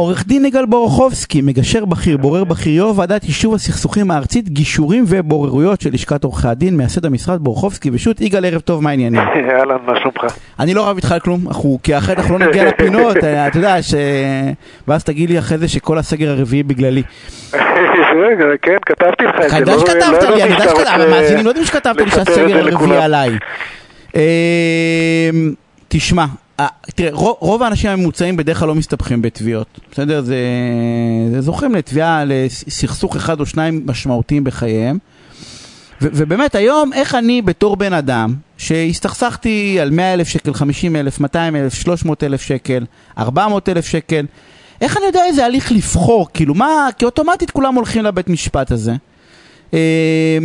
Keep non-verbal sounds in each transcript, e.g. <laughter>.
עורך דין יגאל בורוכובסקי, מגשר בכיר, בורר בכיר, יו"ר ועדת יישוב הסכסוכים הארצית, גישורים ובוררויות של לשכת עורכי הדין, מייסד המשרד בורוכובסקי ושות' יגאל ערב טוב, מה העניינים? <laughs> אהלן, מה שלומך? אני לא רב איתך על כלום, אנחנו, כי אחרת אנחנו לא נגיע לפינות, <laughs> אתה יודע, ש... ואז תגיד לי אחרי זה שכל הסגר הרביעי בגללי. <laughs> רגע, כן, כתבתי לך את זה. אני יודע לא- שכתבת לא לי, אני יודע שכתבת, המאזינים לא יודעים שכתבת לי שהסגר הרביעי. עליי. אה, תשמע, תראה, רוב- רוב האנשים הממוצעים בדרך כלל לא מסתבכים בתביעות, בסדר? זה, זה זוכים לתביעה, לסכסוך אחד או שניים משמעותיים בחייהם. ו- ובאמת היום, איך אני בתור בן אדם, שהסתכסכתי על 100 אלף שקל, 50 אלף, 200 אלף, 300 אלף שקל, 400 אלף שקל, איך אני יודע איזה הליך לבחור? כאילו מה, כי אוטומטית כולם הולכים לבית משפט הזה. אה,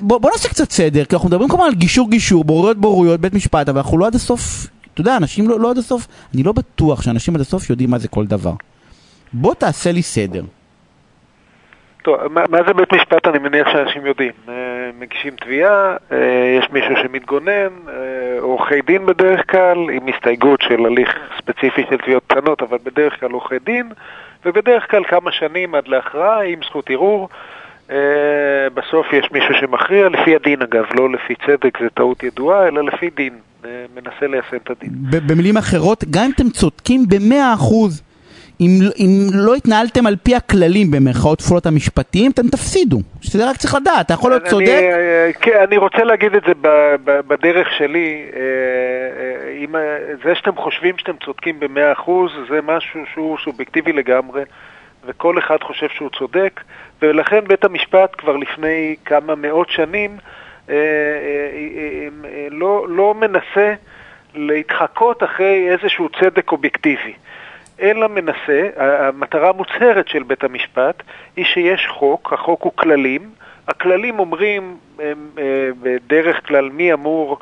בוא, בוא נעשה קצת סדר, כי אנחנו מדברים כמובן על גישור גישור, בוררויות בוררויות, בית משפט, אבל אנחנו לא עד הסוף, אתה יודע, אנשים לא, לא עד הסוף, אני לא בטוח שאנשים עד הסוף יודעים מה זה כל דבר. בוא תעשה לי סדר. טוב, מה, מה זה בית משפט אני מניח שאנשים יודעים. אה, מגישים תביעה, אה, יש מישהו שמתגונן, אה, עורכי דין בדרך כלל, עם הסתייגות של הליך ספציפי של תביעות קטנות, אבל בדרך כלל עורכי דין, ובדרך כלל כמה שנים עד להכרעה עם זכות ערעור. בסוף יש מישהו שמכריע, לפי הדין אגב, לא לפי צדק, זה טעות ידועה, אלא לפי דין, מנסה ליישם את הדין. במילים אחרות, גם אם אתם צודקים במאה אחוז, אם, אם לא התנהלתם על פי הכללים במרכאות כפולות המשפטיים, אתם תפסידו. שזה רק צריך לדעת, אתה יכול להיות אני, צודק. אה, כן, אני רוצה להגיד את זה ב- ב- בדרך שלי. אה, אה, אם, אה, זה שאתם חושבים שאתם צודקים במאה אחוז, זה משהו שהוא סובייקטיבי לגמרי, וכל אחד חושב שהוא צודק, ולכן בית המשפט כבר לפני כמה מאות שנים אה, אה, אה, אה, לא, לא מנסה להתחקות אחרי איזשהו צדק אובייקטיבי. אלא מנסה, המטרה המוצהרת של בית המשפט היא שיש חוק, החוק הוא כללים, הכללים אומרים אה, בדרך כלל מי אמור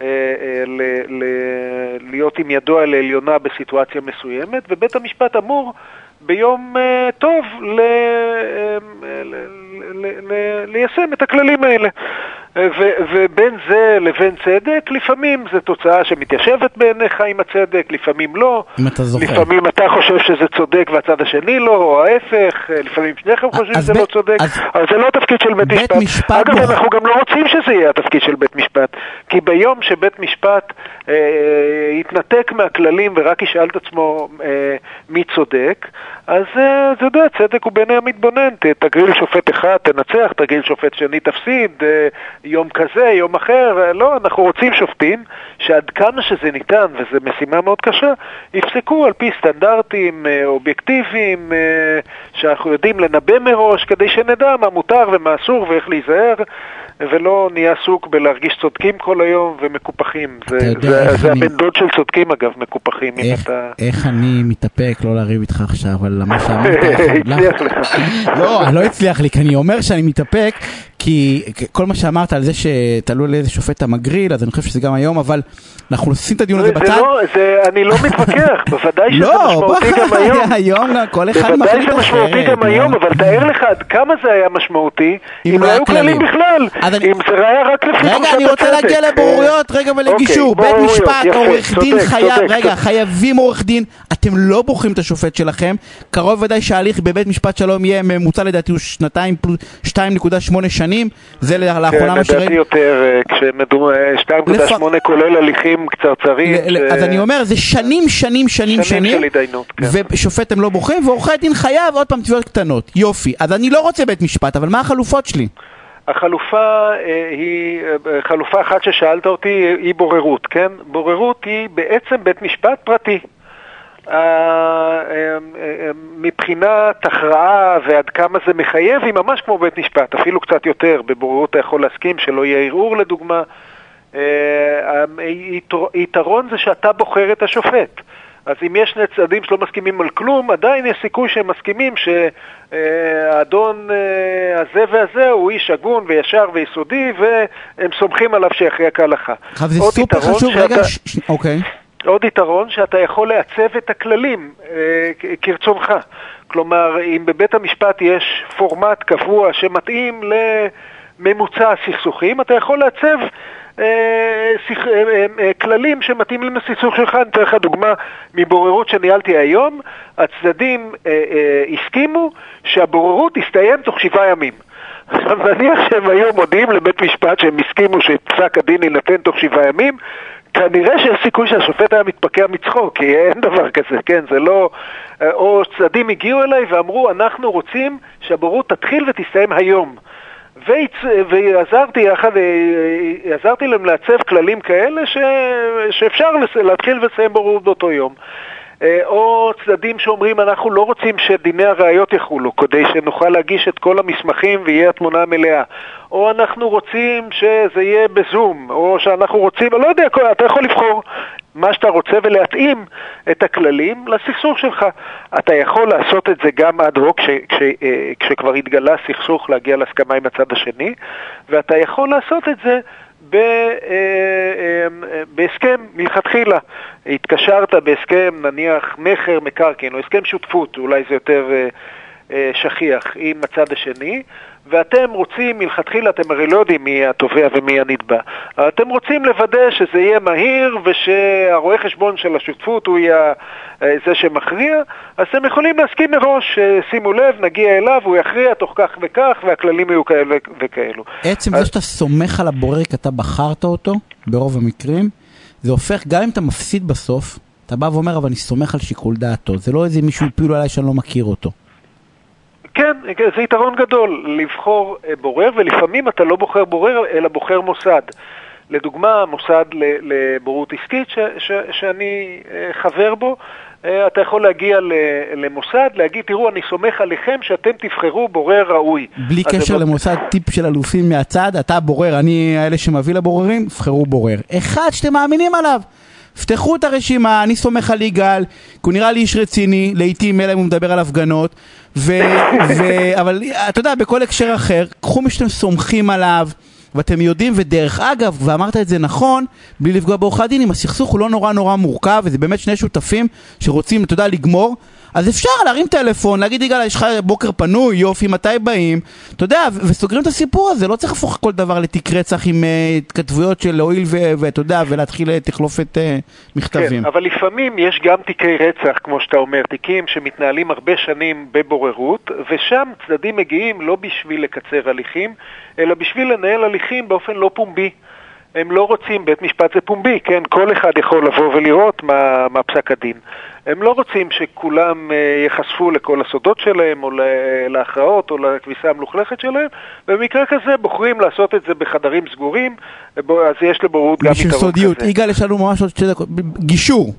אה, אה, ל- ל- להיות עם ידו על העליונה בסיטואציה מסוימת, ובית המשפט אמור ביום אה, טוב אה, ל- ליישם את הכללים האלה. ו- ובין זה לבין צדק, לפעמים זו תוצאה שמתיישבת בעיניך עם הצדק, לפעמים לא. אם אתה זוכר. לפעמים אתה חושב שזה צודק והצד השני לא, או ההפך, אה, לפעמים שניכם חושבים שזה בית- לא צודק, אז- אבל זה לא התפקיד של בית, בית משפט. משפט אגב, בוח- אנחנו גם לא רוצים שזה יהיה התפקיד של בית משפט, כי ביום שבית משפט אה, יתנתק מהכללים ורק ישאל את עצמו אה, מי צודק, אז אה, אתה יודע, צדק הוא בעיני המתבונן, תגריל שופט אחד, תנצח, תגריל שופט שני, תפסיד, אה, יום כזה, יום אחר, אה, לא, אנחנו רוצים שופטים שעד כמה שזה ניתן, וזו משימה מאוד קשה, יפסקו על פי סטנדרטים אובייקטיביים שאנחנו יודעים לנבא מראש, כדי שנדע מה מותר ומה אסור ואיך להיזהר. ולא נהיה עסוק בלהרגיש צודקים כל היום ומקופחים. זה, זה, זה אני- הבן דוד של צודקים אגב, מקופחים. איך, אתה... איך אני מתאפק לא לריב איתך עכשיו על מה שאמרת. <laughs> הצליח למה- לך. <laughs> לא, לא הצליח לי, כי אני אומר שאני מתאפק, כי כל מה שאמרת על זה שתלוי לאיזה שופט אתה מגריל, אז אני חושב שזה גם היום, אבל אנחנו נשים את הדיון הזה זה בצד. לא, זה, אני לא <laughs> מתווכח, בוודאי שזה לא, משמעותי גם היום. היום כל אחד בוודאי מחליט זה משמעותי אחרת, גם היום. אבל תאר לך עד כמה זה היה משמעותי אם לא לא היו כללים. בכלל, אני- אם זה היה רק לפי רגע, אני רוצה הצדק. להגיע לבוררויות, רגע ולגישור. אוקיי, בית משפט, יפה, עורך דין צודק, חייב, צודק, רגע, צודק. חייבים עורך דין, אתם לא בוחרים את השופט שלכם. קרוב ודאי שההליך בבית משפט שלום יהיה ממוצע לדעתי הוא שנתיים פלוס 2.8 שנים. זה לאחרונה כן, מה לדעתי שראיתי. יותר, אה, כשמדובר, אה, 2.8 כולל הליכים קצרצרים. ש- אז אני אומר, זה שנים, שנים, שנים, שנים שנים, של התדיינות, כן. ושופט הם לא בוחרים, ועורכי דין חייב עוד פעם תביעות קטנות. יופי. אז אני לא רוצה בית משפט, אבל מה החלופות שלי? החלופה אה, היא, אה, חלופה אחת ששאלת אותי היא- בוררות, כן? בוררות היא בעצם בית משפט פרטי. אה, מבחינת הכרעה ועד כמה זה מחייב, היא ממש כמו בית משפט, אפילו קצת יותר. בבוררות אתה יכול להסכים שלא יהיה ערעור לדוגמה. היתרון זה שאתה בוחר את השופט. אז אם יש שני צדדים שלא מסכימים על כלום, עדיין יש סיכוי שהם מסכימים שהאדון אה, הזה והזה הוא איש הגון וישר ויסודי, והם סומכים עליו שיכריע כהלכה. עכשיו זה עוד סופר חשוב, שאתה- רגע, ש- אוקיי. עוד יתרון שאתה יכול לעצב את הכללים אה, כרצונך. כלומר, אם בבית המשפט יש פורמט קבוע שמתאים לממוצע הסכסוכים, אתה יכול לעצב כללים שמתאימים לסכסוך שלך. אני אתן לך דוגמה מבוררות שניהלתי היום. הצדדים הסכימו שהבוררות תסתיים תוך שבעה ימים. עכשיו <laughs> נניח שהם היו מודיעים לבית משפט שהם הסכימו שפסק הדין יינתן תוך שבעה ימים, כנראה שיש סיכוי שהשופט היה מתפקע מצחוק, כי אין דבר כזה, כן? זה לא... או צדדים הגיעו אליי ואמרו, אנחנו רוצים שהבורות תתחיל ותסתיים היום. ועזרתי יחד, עזרתי להם לעצב כללים כאלה ש... שאפשר להתחיל ולסיים בורות באותו יום. אה, או צדדים שאומרים אנחנו לא רוצים שדיני הראיות יחולו כדי שנוכל להגיש את כל המסמכים ויהיה התמונה המלאה או אנחנו רוצים שזה יהיה בזום או שאנחנו רוצים, לא יודע, אתה יכול לבחור מה שאתה רוצה ולהתאים את הכללים לסכסוך שלך. אתה יכול לעשות את זה גם אד הוק כש, כש, אה, כשכבר התגלה סכסוך להגיע להסכמה עם הצד השני ואתה יכול לעשות את זה אה, אה, בהסכם מלכתחילה. התקשרת בהסכם, נניח, מכר מקרקעין, או הסכם שותפות, אולי זה יותר שכיח, עם הצד השני, ואתם רוצים, מלכתחילה אתם הרי לא יודעים מי התובע ומי הנתבע, אתם רוצים לוודא שזה יהיה מהיר ושהרואה חשבון של השותפות הוא יהיה אה, זה שמכריע, אז אתם יכולים להסכים מראש, אה, שימו לב, נגיע אליו, הוא יכריע תוך כך וכך, והכללים יהיו כאלה וכאלו. עצם אז... זה שאתה סומך על הבורר אתה בחרת אותו, ברוב המקרים, זה הופך, גם אם אתה מפסיד בסוף, אתה בא ואומר, אבל אני סומך על שיקול דעתו, זה לא איזה מישהו הפילו עליי שאני לא מכיר אותו. כן, זה יתרון גדול לבחור אה, בורר, ולפעמים אתה לא בוחר בורר, אלא בוחר מוסד. לדוגמה, מוסד לבורות עסקית ש, ש, שאני אה, חבר בו, אה, אתה יכול להגיע למוסד, להגיד, תראו, אני סומך עליכם שאתם תבחרו בורר ראוי. בלי קשר למוסד, טיפ של אלופים מהצד, אתה בורר, אני האלה שמביא לבוררים, תבחרו בורר. אחד שאתם מאמינים עליו. פתחו את הרשימה, אני סומך על יגאל, כי הוא נראה לי איש רציני, לעיתים אלא אם הוא מדבר על הפגנות, ו, <laughs> ו, אבל אתה יודע, בכל הקשר אחר, קחו מי שאתם סומכים עליו. ואתם יודעים, ודרך אגב, ואמרת את זה נכון, בלי לפגוע בעורכי הדין, אם הסכסוך הוא לא נורא נורא מורכב, וזה באמת שני שותפים שרוצים, אתה יודע, לגמור, אז אפשר להרים טלפון, להגיד, יגאל, יש לך בוקר פנוי, יופי, מתי באים? אתה יודע, וסוגרים את הסיפור הזה, לא צריך להפוך כל דבר לתיק רצח עם uh, התכתבויות של הואיל ואתה יודע, ולהתחיל אה, תחלופת uh, מכתבים. כן, אבל לפעמים יש גם תיקי רצח, כמו שאתה אומר, תיקים שמתנהלים הרבה שנים בבוררות, ושם צדדים מגיעים לא בשביל לקצר הליכים, אלא בשביל לנהל הליכים באופן לא פומבי. הם לא רוצים, בית משפט זה פומבי, כן? כל אחד יכול לבוא ולראות מה, מה פסק הדין. הם לא רוצים שכולם אה, ייחשפו לכל הסודות שלהם, או להכרעות, או לכביסה המלוכלכת שלהם, ובמקרה כזה בוחרים לעשות את זה בחדרים סגורים, אז יש לבוררות גם יתרון כזה. בשביל סודיות, יגאל, יש לנו ממש עוד שתי דקות, גישור,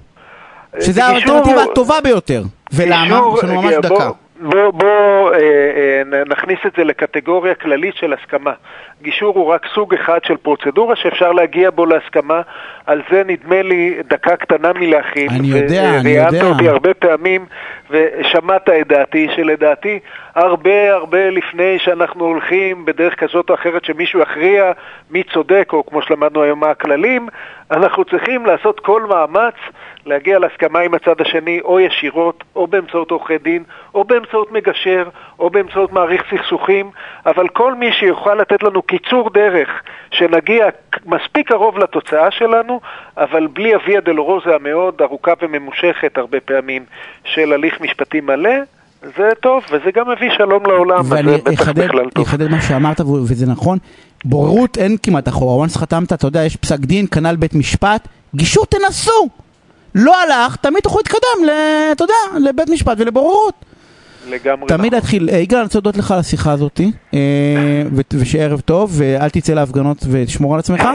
שזה האלטרנטיבה הטובה ביותר. ולמה? יש לנו ממש דקה. בוא, בוא אה, אה, נכניס את זה לקטגוריה כללית של הסכמה. גישור הוא רק סוג אחד של פרוצדורה שאפשר להגיע בו להסכמה. על זה נדמה לי דקה קטנה מלהכין. אני יודע, אני יודע. ראיינת אותי הרבה פעמים ושמעת את דעתי, שלדעתי הרבה הרבה לפני שאנחנו הולכים בדרך כזאת או אחרת שמישהו יכריע מי צודק, או כמו שלמדנו היום מה הכללים, אנחנו צריכים לעשות כל מאמץ להגיע להסכמה עם הצד השני, או ישירות, או באמצעות עורכי דין, או באמצעות מגשר, או באמצעות מעריך סכסוכים, אבל כל מי שיוכל לתת לנו קיצור דרך, שנגיע מספיק קרוב לתוצאה שלנו, אבל בלי הוויה דלורוזה המאוד ארוכה וממושכת הרבה פעמים של הליך משפטי מלא, זה טוב, וזה גם מביא שלום לעולם, בטח אחדד. ואני אחדד מה שאמרת, וזה נכון, בוררות אין כמעט אחורה, once חתמת, אתה יודע, יש פסק דין, כנ"ל בית משפט, גישור תנסו! לא הלך, תמיד תוכלו להתקדם, אתה יודע, לבית משפט ולבוררות. לגמרי תמיד נכון. להתחיל, אה, יגאל, אני רוצה להודות לך על השיחה הזאת, אה, ושערב טוב, ואל תצא להפגנות ותשמור על עצמך. <laughs>